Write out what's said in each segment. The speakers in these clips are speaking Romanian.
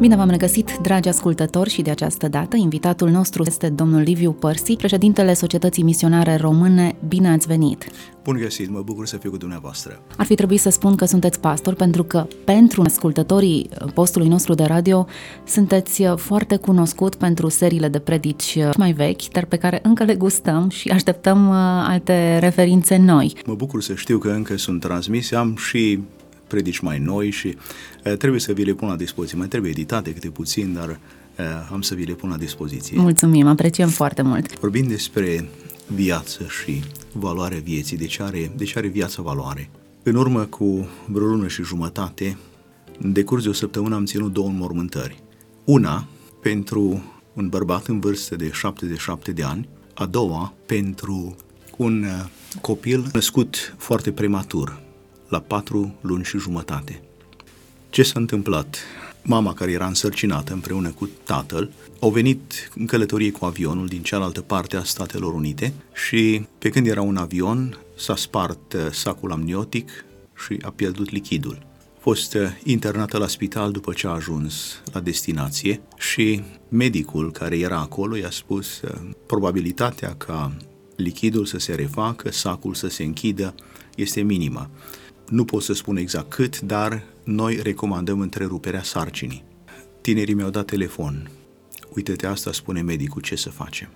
Bine v-am regăsit, dragi ascultători, și de această dată invitatul nostru este domnul Liviu Părsi, președintele Societății Misionare Române. Bine ați venit! Bun găsit, mă bucur să fiu cu dumneavoastră. Ar fi trebuit să spun că sunteți pastor, pentru că pentru ascultătorii postului nostru de radio sunteți foarte cunoscut pentru seriile de predici mai vechi, dar pe care încă le gustăm și așteptăm uh, alte referințe noi. Mă bucur să știu că încă sunt transmise, am și predici mai noi și uh, trebuie să vi le pun la dispoziție. Mai trebuie editate câte puțin, dar uh, am să vi le pun la dispoziție. Mulțumim, apreciem foarte mult. Vorbind despre viață și valoarea vieții, de ce are, de ce are viața valoare? În urmă cu vreo lună și jumătate, în decurs de o săptămână am ținut două înmormântări. Una pentru un bărbat în vârstă de 77 de ani, a doua pentru un uh, copil născut foarte prematur, la patru luni și jumătate. Ce s-a întâmplat? Mama care era însărcinată împreună cu tatăl au venit în călătorie cu avionul din cealaltă parte a Statelor Unite și pe când era un avion s-a spart uh, sacul amniotic și a pierdut lichidul. A fost uh, internată la spital după ce a ajuns la destinație și medicul care era acolo i-a spus uh, probabilitatea ca lichidul să se refacă, sacul să se închidă, este minimă. Nu pot să spun exact cât, dar noi recomandăm întreruperea sarcinii. Tinerii mi-au dat telefon. Uite-te, asta spune medicul, ce să facem?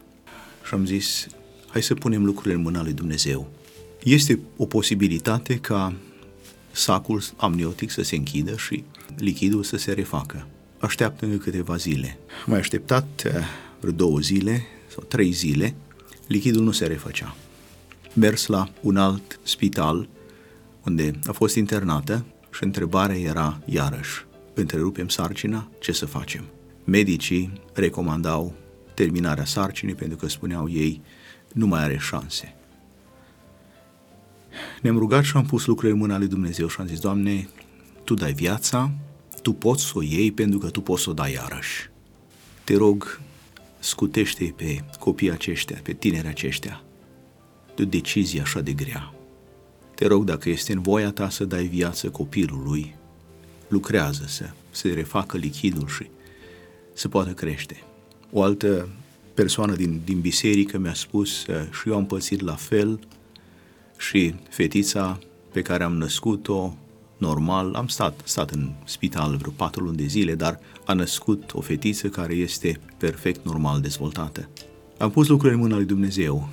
Și am zis, hai să punem lucrurile în mâna lui Dumnezeu. Este o posibilitate ca sacul amniotic să se închidă și lichidul să se refacă. Așteaptă încă câteva zile. Mai așteptat eh, vreo două zile sau trei zile, lichidul nu se refăcea. Mers la un alt spital unde a fost internată și întrebarea era iarăși, întrerupem sarcina, ce să facem? Medicii recomandau terminarea sarcinii pentru că spuneau ei, nu mai are șanse. Ne-am rugat și am pus lucrurile în mâna lui Dumnezeu și am zis, Doamne, Tu dai viața, Tu poți să o iei pentru că Tu poți să o dai iarăși. Te rog, scutește pe copiii aceștia, pe tineri aceștia, de o decizie așa de grea. Te rog, dacă este în voia ta să dai viață copilului, lucrează să se refacă lichidul și să poată crește. O altă persoană din, din biserică mi-a spus uh, și eu am pățit la fel și fetița pe care am născut-o normal, am stat, stat în spital vreo patru luni de zile, dar a născut o fetiță care este perfect normal dezvoltată. Am pus lucrurile în mâna lui Dumnezeu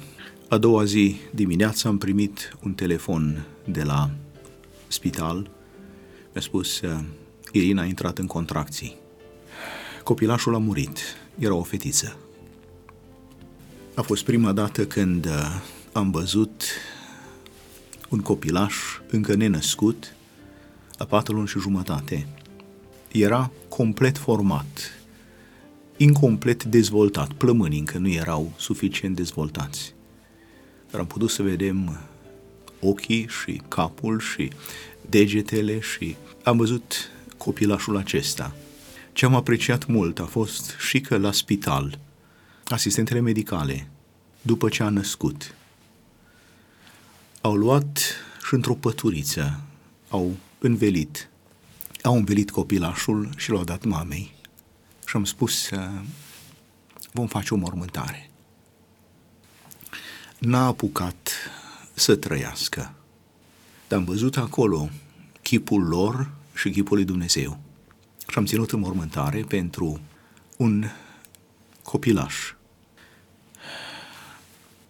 a doua zi dimineața am primit un telefon de la spital. Mi-a spus, uh, Irina a intrat în contracții. Copilașul a murit. Era o fetiță. A fost prima dată când uh, am văzut un copilaș încă nenăscut, la patru luni și jumătate. Era complet format, incomplet dezvoltat. Plămânii încă nu erau suficient dezvoltați dar am putut să vedem ochii și capul și degetele și am văzut copilașul acesta. Ce am apreciat mult a fost și că la spital, asistentele medicale, după ce a născut, au luat și într-o păturiță, au învelit, au învelit copilașul și l-au dat mamei și am spus vom face o mormântare n-a apucat să trăiască. Dar am văzut acolo chipul lor și chipul lui Dumnezeu. Și am ținut în mormântare pentru un copilaș.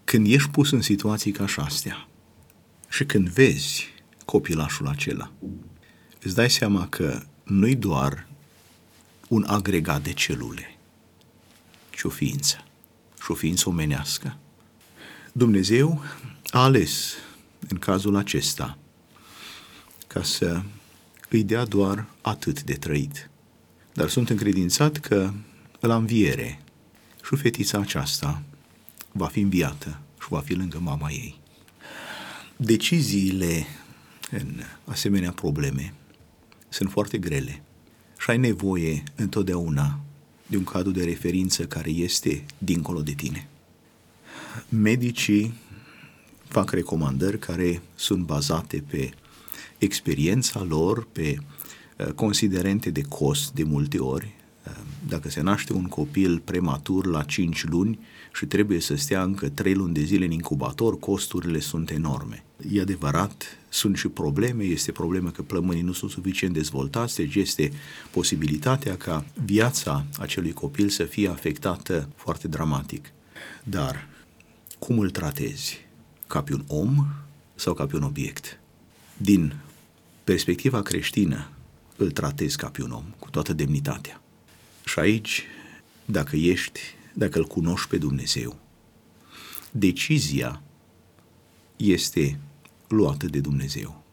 Când ești pus în situații ca astea și când vezi copilașul acela, îți dai seama că nu-i doar un agregat de celule, ci o ființă. Și o ființă omenească Dumnezeu a ales în cazul acesta ca să îi dea doar atât de trăit. Dar sunt încredințat că la înviere și fetița aceasta va fi înviată și va fi lângă mama ei. Deciziile în asemenea probleme sunt foarte grele și ai nevoie întotdeauna de un cadru de referință care este dincolo de tine. Medicii fac recomandări care sunt bazate pe experiența lor, pe uh, considerente de cost de multe ori. Uh, dacă se naște un copil prematur la 5 luni și trebuie să stea încă 3 luni de zile în incubator, costurile sunt enorme. E adevărat, sunt și probleme, este problemă că plămânii nu sunt suficient dezvoltați, deci este posibilitatea ca viața acelui copil să fie afectată foarte dramatic. Dar cum îl tratezi? Ca pe un om sau ca pe un obiect? Din perspectiva creștină, îl tratezi ca pe un om, cu toată demnitatea. Și aici, dacă ești, dacă îl cunoști pe Dumnezeu, decizia este luată de Dumnezeu.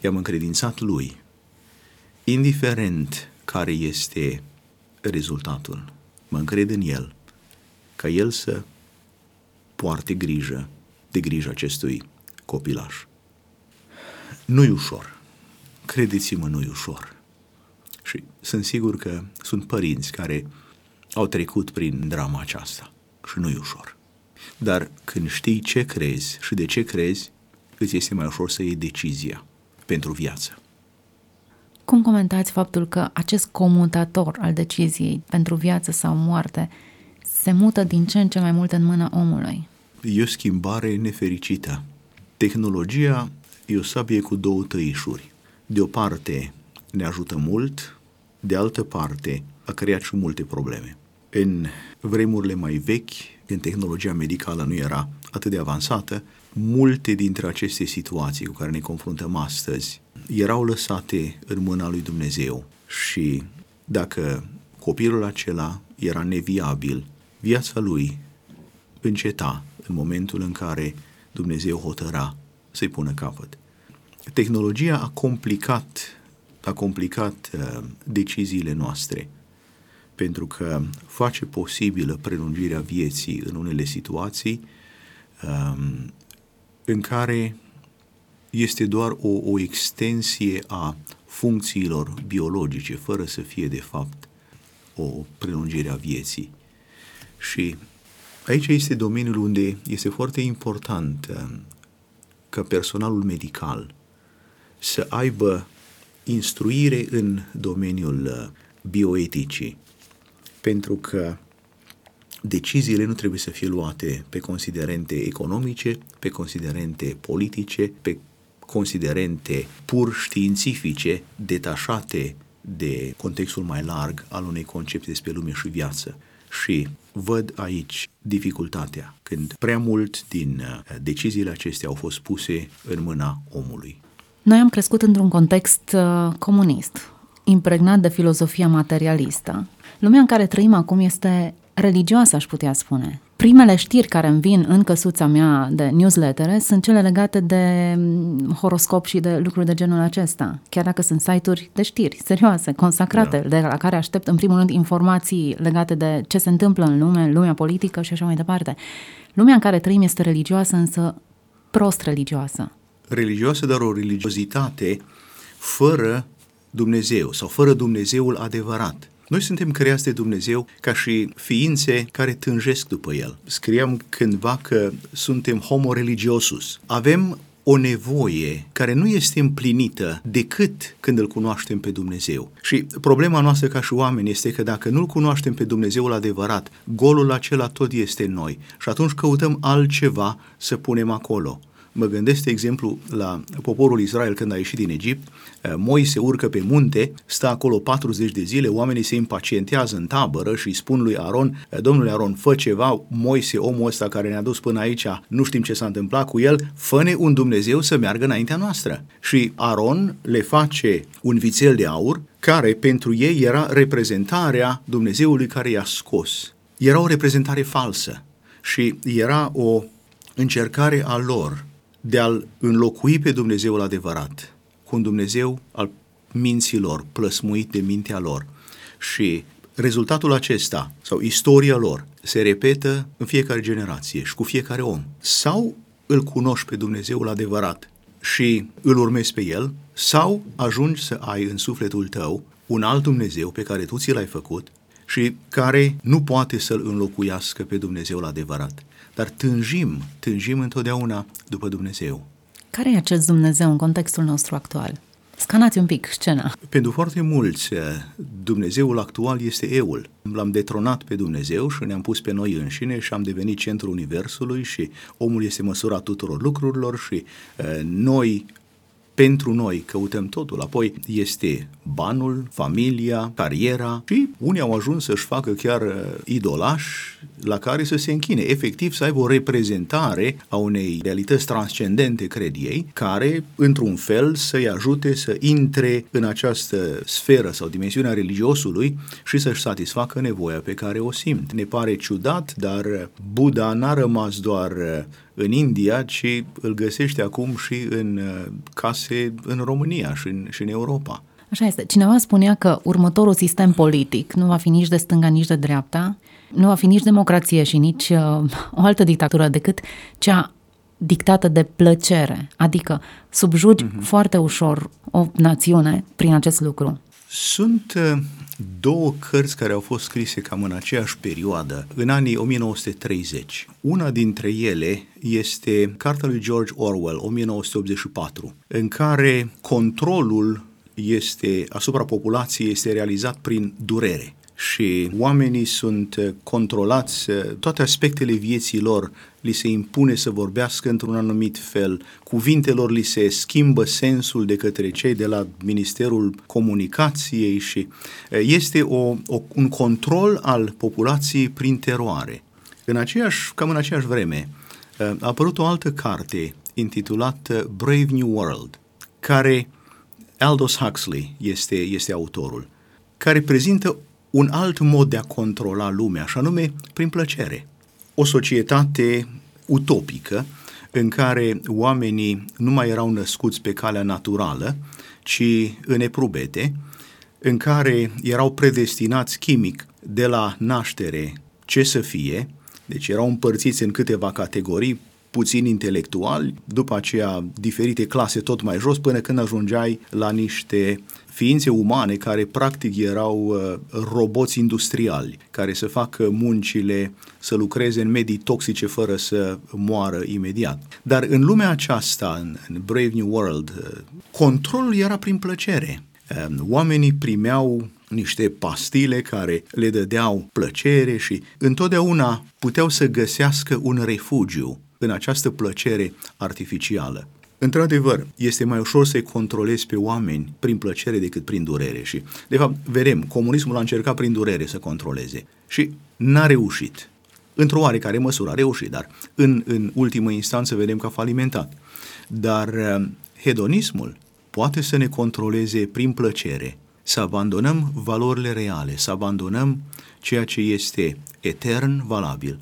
I-am încredințat lui, indiferent care este rezultatul. Mă încred în el, ca el să poarte grijă de grijă acestui copilaș. Nu-i ușor. Credeți-mă, nu-i ușor. Și sunt sigur că sunt părinți care au trecut prin drama aceasta și nu-i ușor. Dar când știi ce crezi și de ce crezi, îți este mai ușor să iei decizia pentru viață. Cum comentați faptul că acest comutator al deciziei pentru viață sau moarte se mută din ce în ce mai mult în mâna omului? E o schimbare nefericită. Tehnologia e o sabie cu două tăișuri. De o parte ne ajută mult, de altă parte a creat și multe probleme. În vremurile mai vechi, când tehnologia medicală nu era atât de avansată, multe dintre aceste situații cu care ne confruntăm astăzi erau lăsate în mâna lui Dumnezeu și dacă copilul acela era neviabil, viața lui înceta în momentul în care Dumnezeu hotăra să-i pună capăt. Tehnologia a complicat, a complicat uh, deciziile noastre pentru că face posibilă prelungirea vieții în unele situații um, în care este doar o, o extensie a funcțiilor biologice, fără să fie de fapt o prelungire a vieții. Și aici este domeniul unde este foarte important um, ca personalul medical să aibă instruire în domeniul uh, bioeticii, pentru că deciziile nu trebuie să fie luate pe considerente economice, pe considerente politice, pe considerente pur științifice, detașate de contextul mai larg al unei concepte despre lume și viață. Și văd aici dificultatea când prea mult din uh, deciziile acestea au fost puse în mâna omului. Noi am crescut într-un context uh, comunist, impregnat de filozofia materialistă. Lumea în care trăim acum este religioasă, aș putea spune. Primele știri care îmi vin în căsuța mea de newslettere sunt cele legate de mm, horoscop și de lucruri de genul acesta, chiar dacă sunt site-uri de știri serioase, consacrate, da. de la care aștept în primul rând informații legate de ce se întâmplă în lume, în lumea politică și așa mai departe. Lumea în care trăim este religioasă, însă prost religioasă. Religioasă, dar o religiozitate fără Dumnezeu sau fără Dumnezeul adevărat. Noi suntem creați de Dumnezeu ca și ființe care tânjesc după El. Scriam cândva că suntem homo religiosus. Avem o nevoie care nu este împlinită decât când îl cunoaștem pe Dumnezeu. Și problema noastră ca și oameni este că dacă nu-l cunoaștem pe Dumnezeul adevărat, golul acela tot este în noi și atunci căutăm altceva să punem acolo. Mă gândesc, de exemplu, la poporul Israel când a ieșit din Egipt. Eh, Moise urcă pe munte, stă acolo 40 de zile, oamenii se impacientează în tabără și spun lui Aron, eh, domnule Aron, fă ceva, Moise, omul ăsta care ne-a dus până aici, nu știm ce s-a întâmplat cu el, fă un Dumnezeu să meargă înaintea noastră. Și Aron le face un vițel de aur, care pentru ei era reprezentarea Dumnezeului care i-a scos. Era o reprezentare falsă și era o încercare a lor de a-L înlocui pe Dumnezeul adevărat cu un Dumnezeu al minților, plăsmuit de mintea lor și rezultatul acesta sau istoria lor se repetă în fiecare generație și cu fiecare om. Sau îl cunoști pe Dumnezeul adevărat și îl urmezi pe el, sau ajungi să ai în sufletul tău un alt Dumnezeu pe care tu ți l-ai făcut și care nu poate să-l înlocuiască pe Dumnezeul adevărat. Dar tânjim, tânjim întotdeauna după Dumnezeu. Care e acest Dumnezeu în contextul nostru actual? Scanați un pic scena. Pentru foarte mulți, eh, Dumnezeul actual este eul. L-am detronat pe Dumnezeu și ne-am pus pe noi înșine și am devenit centrul Universului și omul este măsura tuturor lucrurilor și uh, noi pentru noi căutăm totul. Apoi este banul, familia, cariera și unii au ajuns să-și facă chiar uh, idolași la care să se închine, efectiv să aibă o reprezentare a unei realități transcendente, cred ei, care, într-un fel, să-i ajute să intre în această sferă sau dimensiunea religiosului și să-și satisfacă nevoia pe care o simt. Ne pare ciudat, dar Buddha n-a rămas doar uh, în India, ci îl găsește acum și în uh, case în România și în, și în Europa. Așa este. Cineva spunea că următorul sistem politic nu va fi nici de stânga, nici de dreapta, nu va fi nici democrație și nici uh, o altă dictatură decât cea dictată de plăcere, adică subjugi uh-huh. foarte ușor o națiune prin acest lucru. Sunt uh, două cărți care au fost scrise cam în aceeași perioadă, în anii 1930. Una dintre ele este cartea lui George Orwell, 1984, în care controlul este asupra populației este realizat prin durere și oamenii sunt uh, controlați, uh, toate aspectele vieții lor li se impune să vorbească într-un anumit fel, cuvintelor li se schimbă sensul de către cei de la Ministerul Comunicației și uh, este o, o, un control al populației prin teroare. În aceeași, cam în aceeași vreme a apărut o altă carte intitulată Brave New World, care Aldous Huxley este, este autorul, care prezintă un alt mod de a controla lumea, așa nume prin plăcere. O societate utopică în care oamenii nu mai erau născuți pe calea naturală, ci în eprubete, în care erau predestinați chimic de la naștere ce să fie, deci erau împărțiți în câteva categorii, puțin intelectuali, după aceea diferite clase tot mai jos, până când ajungeai la niște ființe umane care practic erau uh, roboți industriali, care să facă muncile, să lucreze în medii toxice fără să moară imediat. Dar în lumea aceasta, în, în Brave New World, uh, controlul era prin plăcere. Uh, oamenii primeau niște pastile care le dădeau plăcere și întotdeauna puteau să găsească un refugiu în această plăcere artificială. Într-adevăr, este mai ușor să-i controlezi pe oameni prin plăcere decât prin durere și, de fapt, vedem, comunismul a încercat prin durere să controleze și n-a reușit. Într-o oarecare măsură a reușit, dar în, în ultimă instanță vedem că a falimentat. Dar uh, hedonismul poate să ne controleze prin plăcere, să abandonăm valorile reale, să abandonăm ceea ce este etern valabil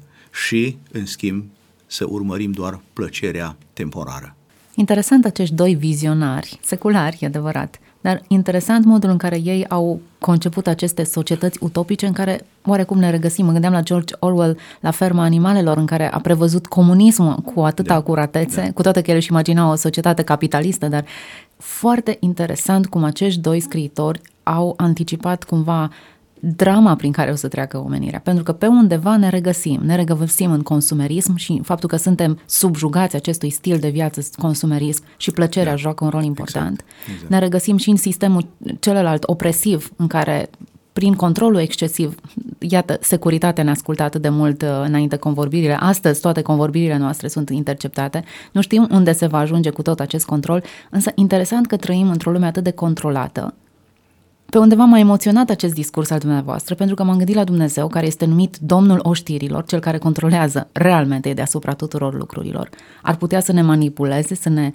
și, în schimb, să urmărim doar plăcerea temporară. Interesant acești doi vizionari, seculari, e adevărat, dar interesant modul în care ei au conceput aceste societăți utopice în care oarecum ne regăsim. Mă gândeam la George Orwell, la ferma animalelor, în care a prevăzut comunismul cu atâta da, acuratețe, da. cu toate că el își imagina o societate capitalistă, dar foarte interesant cum acești doi scriitori au anticipat cumva drama prin care o să treacă omenirea. Pentru că pe undeva ne regăsim, ne regăsim în consumerism și faptul că suntem subjugați acestui stil de viață consumerism și plăcerea da. joacă un rol important. Exact. Exact. Ne regăsim și în sistemul celălalt opresiv în care prin controlul excesiv, iată, securitatea ne-a ascultat de mult uh, înainte convorbirile. Astăzi toate convorbirile noastre sunt interceptate. Nu știm unde se va ajunge cu tot acest control, însă interesant că trăim într-o lume atât de controlată, pe undeva m-a emoționat acest discurs al dumneavoastră, pentru că m-am gândit la Dumnezeu, care este numit Domnul oștirilor, cel care controlează realmente deasupra tuturor lucrurilor. Ar putea să ne manipuleze, să ne,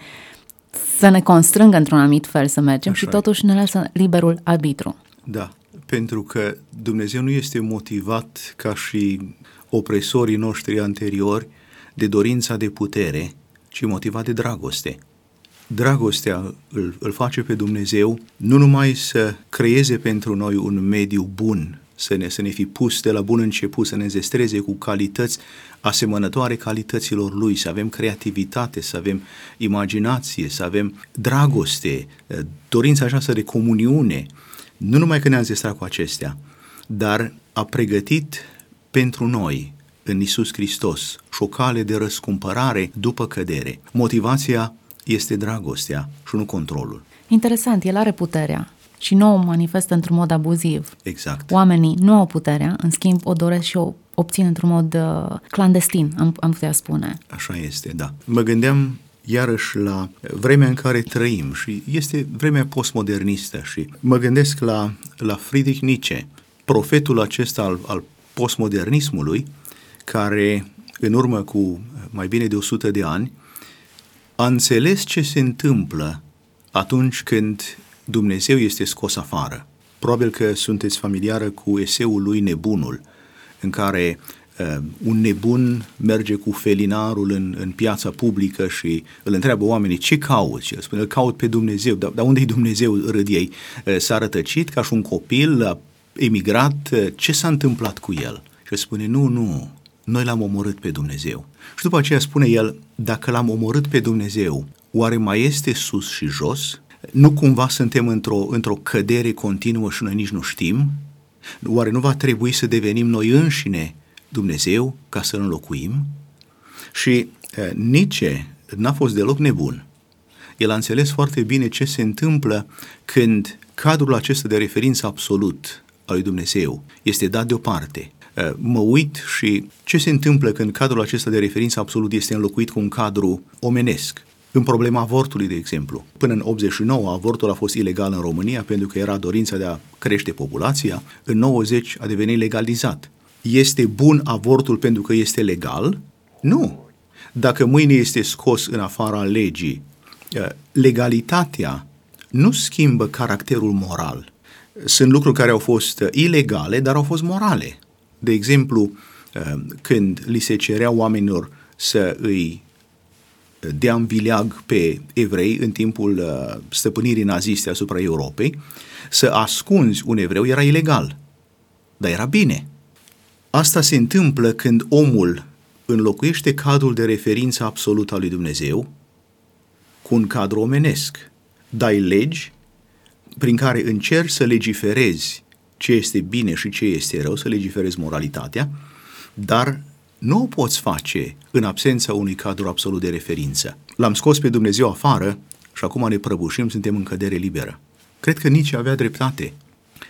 să ne constrângă într-un anumit fel să mergem Așa și totuși ne lasă liberul arbitru. Da, pentru că Dumnezeu nu este motivat ca și opresorii noștri anteriori de dorința de putere, ci motivat de dragoste dragostea îl, îl face pe Dumnezeu nu numai să creeze pentru noi un mediu bun, să ne, să ne fi pus de la bun început, să ne zestreze cu calități asemănătoare calităților Lui, să avem creativitate, să avem imaginație, să avem dragoste, dorința aceasta de comuniune. Nu numai că ne-a zestrat cu acestea, dar a pregătit pentru noi în Isus Hristos și o cale de răscumpărare după cădere. Motivația este dragostea și nu controlul. Interesant, el are puterea și nu o manifestă într-un mod abuziv. Exact. Oamenii nu au puterea, în schimb o doresc și o obțin într-un mod uh, clandestin, am, am putea spune. Așa este, da. Mă gândeam iarăși la vremea în care trăim și este vremea postmodernistă și mă gândesc la, la Friedrich Nietzsche, profetul acesta al, al postmodernismului, care în urmă cu mai bine de 100 de ani a înțeles ce se întâmplă atunci când Dumnezeu este scos afară. Probabil că sunteți familiară cu eseul lui Nebunul, în care uh, un nebun merge cu felinarul în, în piața publică și îl întreabă oamenii ce cauți și el spune, îl caut pe Dumnezeu, dar, dar unde e Dumnezeu, râd ei? Uh, s-a rătăcit ca și un copil, a emigrat, uh, ce s-a întâmplat cu el? Și el spune, nu, nu, noi l-am omorât pe Dumnezeu. Și după aceea spune el, dacă l-am omorât pe Dumnezeu, oare mai este sus și jos? Nu cumva suntem într-o, într-o cădere continuă și noi nici nu știm? Oare nu va trebui să devenim noi înșine Dumnezeu ca să înlocuim? Și uh, Nietzsche n-a fost deloc nebun. El a înțeles foarte bine ce se întâmplă când cadrul acesta de referință absolut al lui Dumnezeu este dat deoparte Eh, mă uit și ce se întâmplă când cadrul acesta de referință absolut este înlocuit cu un cadru omenesc. În problema avortului, de exemplu. Până în 89, avortul a fost ilegal în România pentru că era dorința de a crește populația. În 90 a devenit legalizat. Este bun avortul pentru că este legal? Nu. Dacă mâine este scos în afara legii, eh, legalitatea nu schimbă caracterul moral. Sunt lucruri care au fost ilegale, dar au fost morale. De exemplu, uh, când li se cerea oamenilor să îi dea în vileag pe evrei în timpul uh, stăpânirii naziste asupra Europei, să ascunzi un evreu era ilegal, dar era bine. Asta se întâmplă când omul înlocuiește cadrul de referință absolut al lui Dumnezeu cu un cadru omenesc. Dai legi prin care încerci să legiferezi ce este bine și ce este rău, să legiferezi moralitatea, dar nu o poți face în absența unui cadru absolut de referință. L-am scos pe Dumnezeu afară și acum ne prăbușim, suntem în cădere liberă. Cred că nici avea dreptate.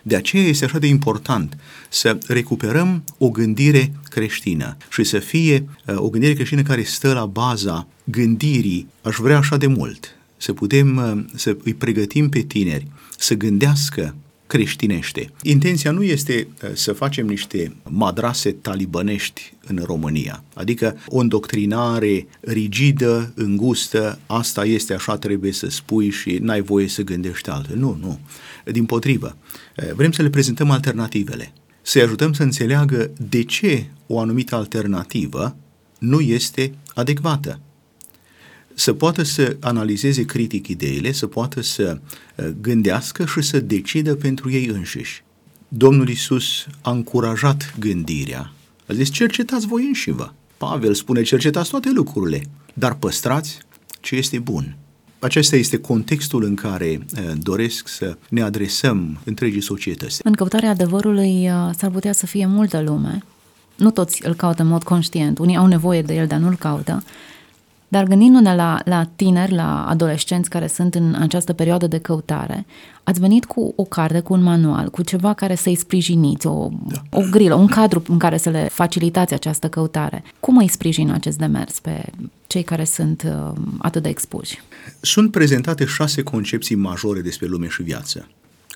De aceea este așa de important să recuperăm o gândire creștină și să fie uh, o gândire creștină care stă la baza gândirii, aș vrea așa de mult, să putem uh, să îi pregătim pe tineri să gândească creștinește. Intenția nu este uh, să facem niște madrase talibănești în România, adică o îndoctrinare rigidă, îngustă, asta este, așa trebuie să spui și n-ai voie să gândești altfel. Nu, nu. Din potrivă, uh, vrem să le prezentăm alternativele, să-i ajutăm să înțeleagă de ce o anumită alternativă nu este adecvată să poată să analizeze critic ideile, să poată să uh, gândească și să decidă pentru ei înșiși. Domnul Isus a încurajat gândirea. A zis, cercetați voi înșivă. Pavel spune, cercetați toate lucrurile, dar păstrați ce este bun. Acesta este contextul în care uh, doresc să ne adresăm întregii societăți. În căutarea adevărului uh, s-ar putea să fie multă lume. Nu toți îl caută în mod conștient. Unii au nevoie de el, dar nu-l caută. Dar gândindu-ne la, la tineri, la adolescenți care sunt în această perioadă de căutare, ați venit cu o carte, cu un manual, cu ceva care să-i sprijiniți, o, da. o grilă, un cadru în care să le facilitați această căutare. Cum îi sprijin acest demers pe cei care sunt uh, atât de expuși? Sunt prezentate șase concepții majore despre lume și viață.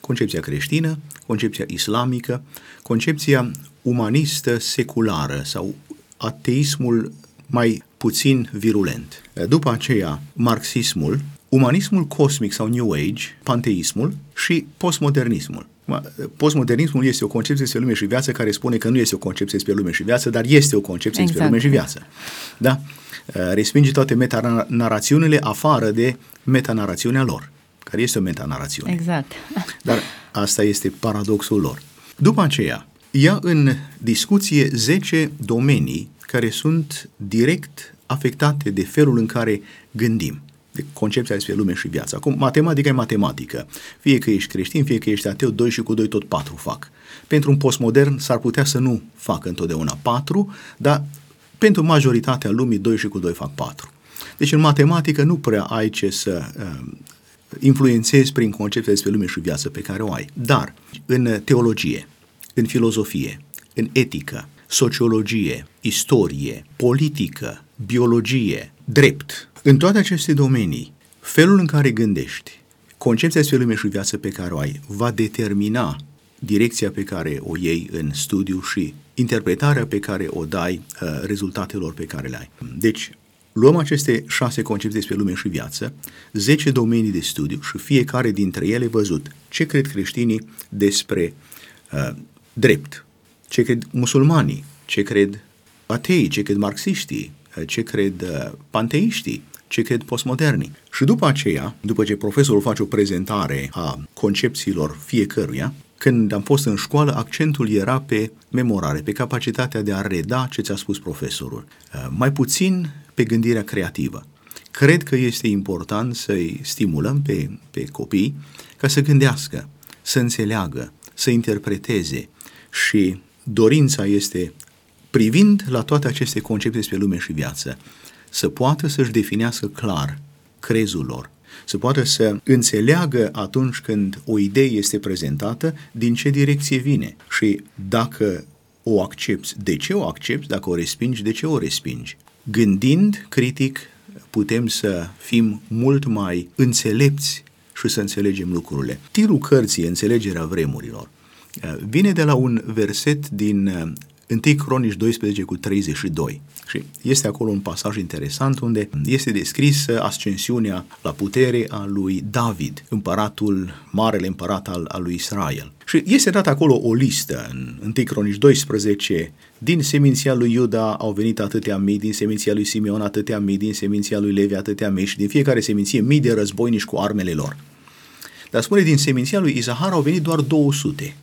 Concepția creștină, concepția islamică, concepția umanistă seculară sau ateismul mai puțin virulent. După aceea, marxismul, umanismul cosmic sau New Age, panteismul și postmodernismul. Postmodernismul este o concepție despre lume și viață care spune că nu este o concepție despre lume și viață, dar este o concepție exact. despre lume și viață. Da? Respinge toate metanarațiunile afară de metanarațiunea lor, care este o metanarațiune. Exact. Dar asta este paradoxul lor. După aceea, ia în discuție 10 domenii care sunt direct afectate de felul în care gândim de concepția despre lume și viață. Acum, matematica e matematică. Fie că ești creștin, fie că ești ateu, 2 și cu 2 tot 4 fac. Pentru un postmodern s-ar putea să nu facă întotdeauna 4, dar pentru majoritatea lumii 2 și cu 2 fac 4. Deci în matematică nu prea ai ce să uh, influențezi prin concepția despre lume și viață pe care o ai. Dar în teologie, în filozofie, în etică, sociologie, istorie, politică, biologie, drept, în toate aceste domenii, felul în care gândești, concepția despre lume și viață pe care o ai, va determina direcția pe care o iei în studiu și interpretarea pe care o dai uh, rezultatelor pe care le ai. Deci, luăm aceste șase concepții despre lume și viață, zece domenii de studiu și fiecare dintre ele văzut ce cred creștinii despre uh, drept, ce cred musulmanii, ce cred ateii, ce cred marxiștii, uh, ce cred uh, panteiștii, ce cred postmodernii. Și după aceea, după ce profesorul face o prezentare a concepțiilor fiecăruia, când am fost în școală, accentul era pe memorare, pe capacitatea de a reda ce ți-a spus profesorul. Uh, mai puțin pe gândirea creativă. Cred că este important să-i stimulăm pe, pe copii ca să gândească, să înțeleagă, să interpreteze și dorința este, privind la toate aceste concepte despre lume și viață, să poată să-și definească clar crezul lor, să poată să înțeleagă atunci când o idee este prezentată din ce direcție vine și dacă o accepti, de ce o accepti, dacă o respingi, de ce o respingi. Gândind critic, putem să fim mult mai înțelepți și să înțelegem lucrurile. Tirul cărții Înțelegerea vremurilor vine de la un verset din 1 Cronici 12 cu 32. Și este acolo un pasaj interesant unde este descris ascensiunea la putere a lui David, împăratul, marele împărat al, al lui Israel. Și este dat acolo o listă în 1 Cronici 12, din seminția lui Iuda au venit atâtea mii, din seminția lui Simeon atâtea mii, din seminția lui Levi atâtea mii și din fiecare seminție mii de războinici cu armele lor. Dar spune, din seminția lui Izahar au venit doar 200.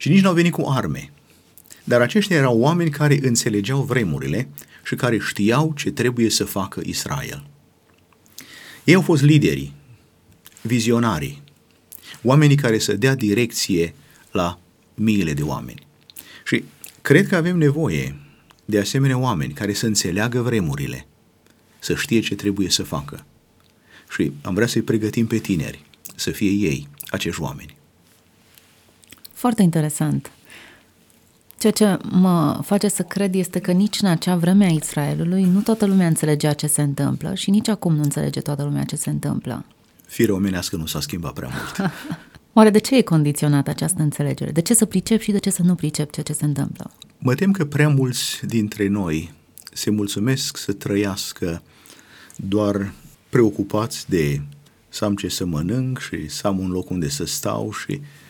Și nici nu au venit cu arme. Dar aceștia erau oameni care înțelegeau vremurile și care știau ce trebuie să facă Israel. Ei au fost liderii, vizionarii, oamenii care să dea direcție la miile de oameni. Și cred că avem nevoie de asemenea oameni care să înțeleagă vremurile, să știe ce trebuie să facă. Și am vrea să-i pregătim pe tineri să fie ei acești oameni. Foarte interesant. Ceea ce mă face să cred este că nici în acea vreme a Israelului nu toată lumea înțelegea ce se întâmplă și nici acum nu înțelege toată lumea ce se întâmplă. Firea omenească nu s-a schimbat prea mult. Oare de ce e condiționată această înțelegere? De ce să pricep și de ce să nu pricep ceea ce se întâmplă? Mă tem că prea mulți dintre noi se mulțumesc să trăiască doar preocupați de să am ce să mănânc și să am un loc unde să stau și Eh,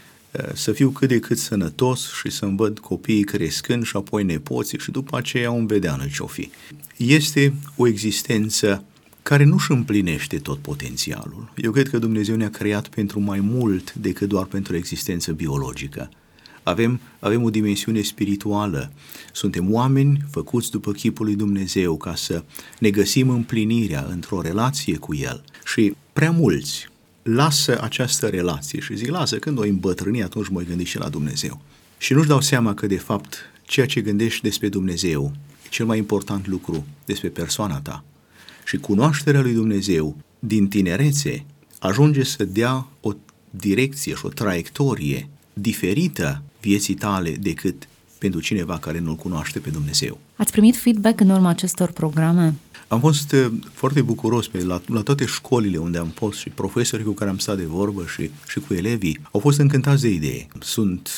să fiu cât de cât sănătos și să-mi văd copiii crescând și apoi nepoții și după aceea un vedeană ce-o fi. Este o existență care nu-și împlinește tot potențialul. Eu cred că Dumnezeu ne-a creat pentru mai mult decât doar pentru existență biologică. Avem, avem o dimensiune spirituală. Suntem oameni făcuți după chipul lui Dumnezeu ca să ne găsim împlinirea într-o relație cu El. Și prea mulți lasă această relație și zic, lasă, când o îmbătrâni, atunci mă gândi și la Dumnezeu. Și nu-și dau seama că, de fapt, ceea ce gândești despre Dumnezeu e cel mai important lucru despre persoana ta. Și cunoașterea lui Dumnezeu din tinerețe ajunge să dea o direcție și o traiectorie diferită vieții tale decât pentru cineva care nu-L cunoaște pe Dumnezeu. Ați primit feedback în urma acestor programe? Am fost uh, foarte bucuros pe la, la toate școlile unde am fost și profesorii cu care am stat de vorbă și, și cu elevii au fost încântați de idee. Sunt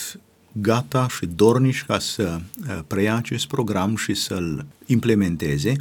gata și dornici ca să uh, preia acest program și să-l implementeze.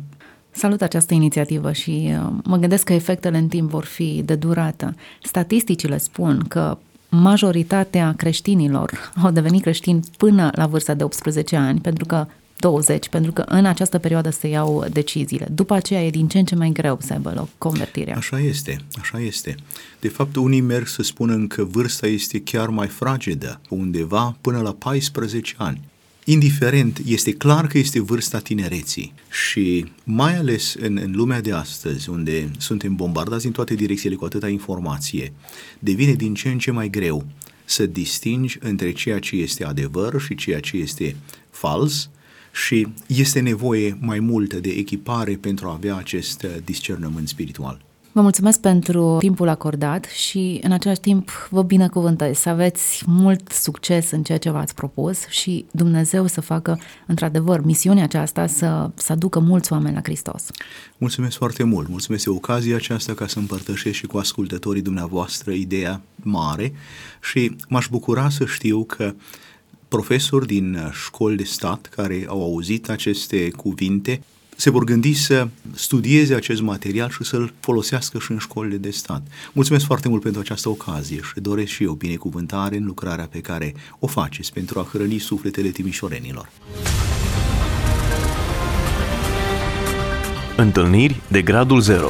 Salut această inițiativă și uh, mă gândesc că efectele în timp vor fi de durată. Statisticile spun că majoritatea creștinilor au devenit creștini până la vârsta de 18 ani, pentru că 20, pentru că în această perioadă se iau deciziile. După aceea e din ce în ce mai greu să aibă loc convertirea. Așa este, așa este. De fapt, unii merg să spună că vârsta este chiar mai fragedă, undeva până la 14 ani. Indiferent, este clar că este vârsta tinereții și mai ales în, în lumea de astăzi, unde suntem bombardați în toate direcțiile cu atâta informație, devine din ce în ce mai greu să distingi între ceea ce este adevăr și ceea ce este fals și este nevoie mai multă de echipare pentru a avea acest discernământ spiritual. Vă mulțumesc pentru timpul acordat și în același timp vă binecuvântez să aveți mult succes în ceea ce v-ați propus și Dumnezeu să facă într-adevăr misiunea aceasta să, să aducă mulți oameni la Hristos. Mulțumesc foarte mult, mulțumesc de ocazia aceasta ca să împărtășesc și cu ascultătorii dumneavoastră ideea mare și m-aș bucura să știu că profesori din școli de stat care au auzit aceste cuvinte se vor gândi să studieze acest material și să-l folosească și în școlile de stat. Mulțumesc foarte mult pentru această ocazie și doresc și eu binecuvântare în lucrarea pe care o faceți pentru a hrăni sufletele timișorenilor. Întâlniri de gradul 0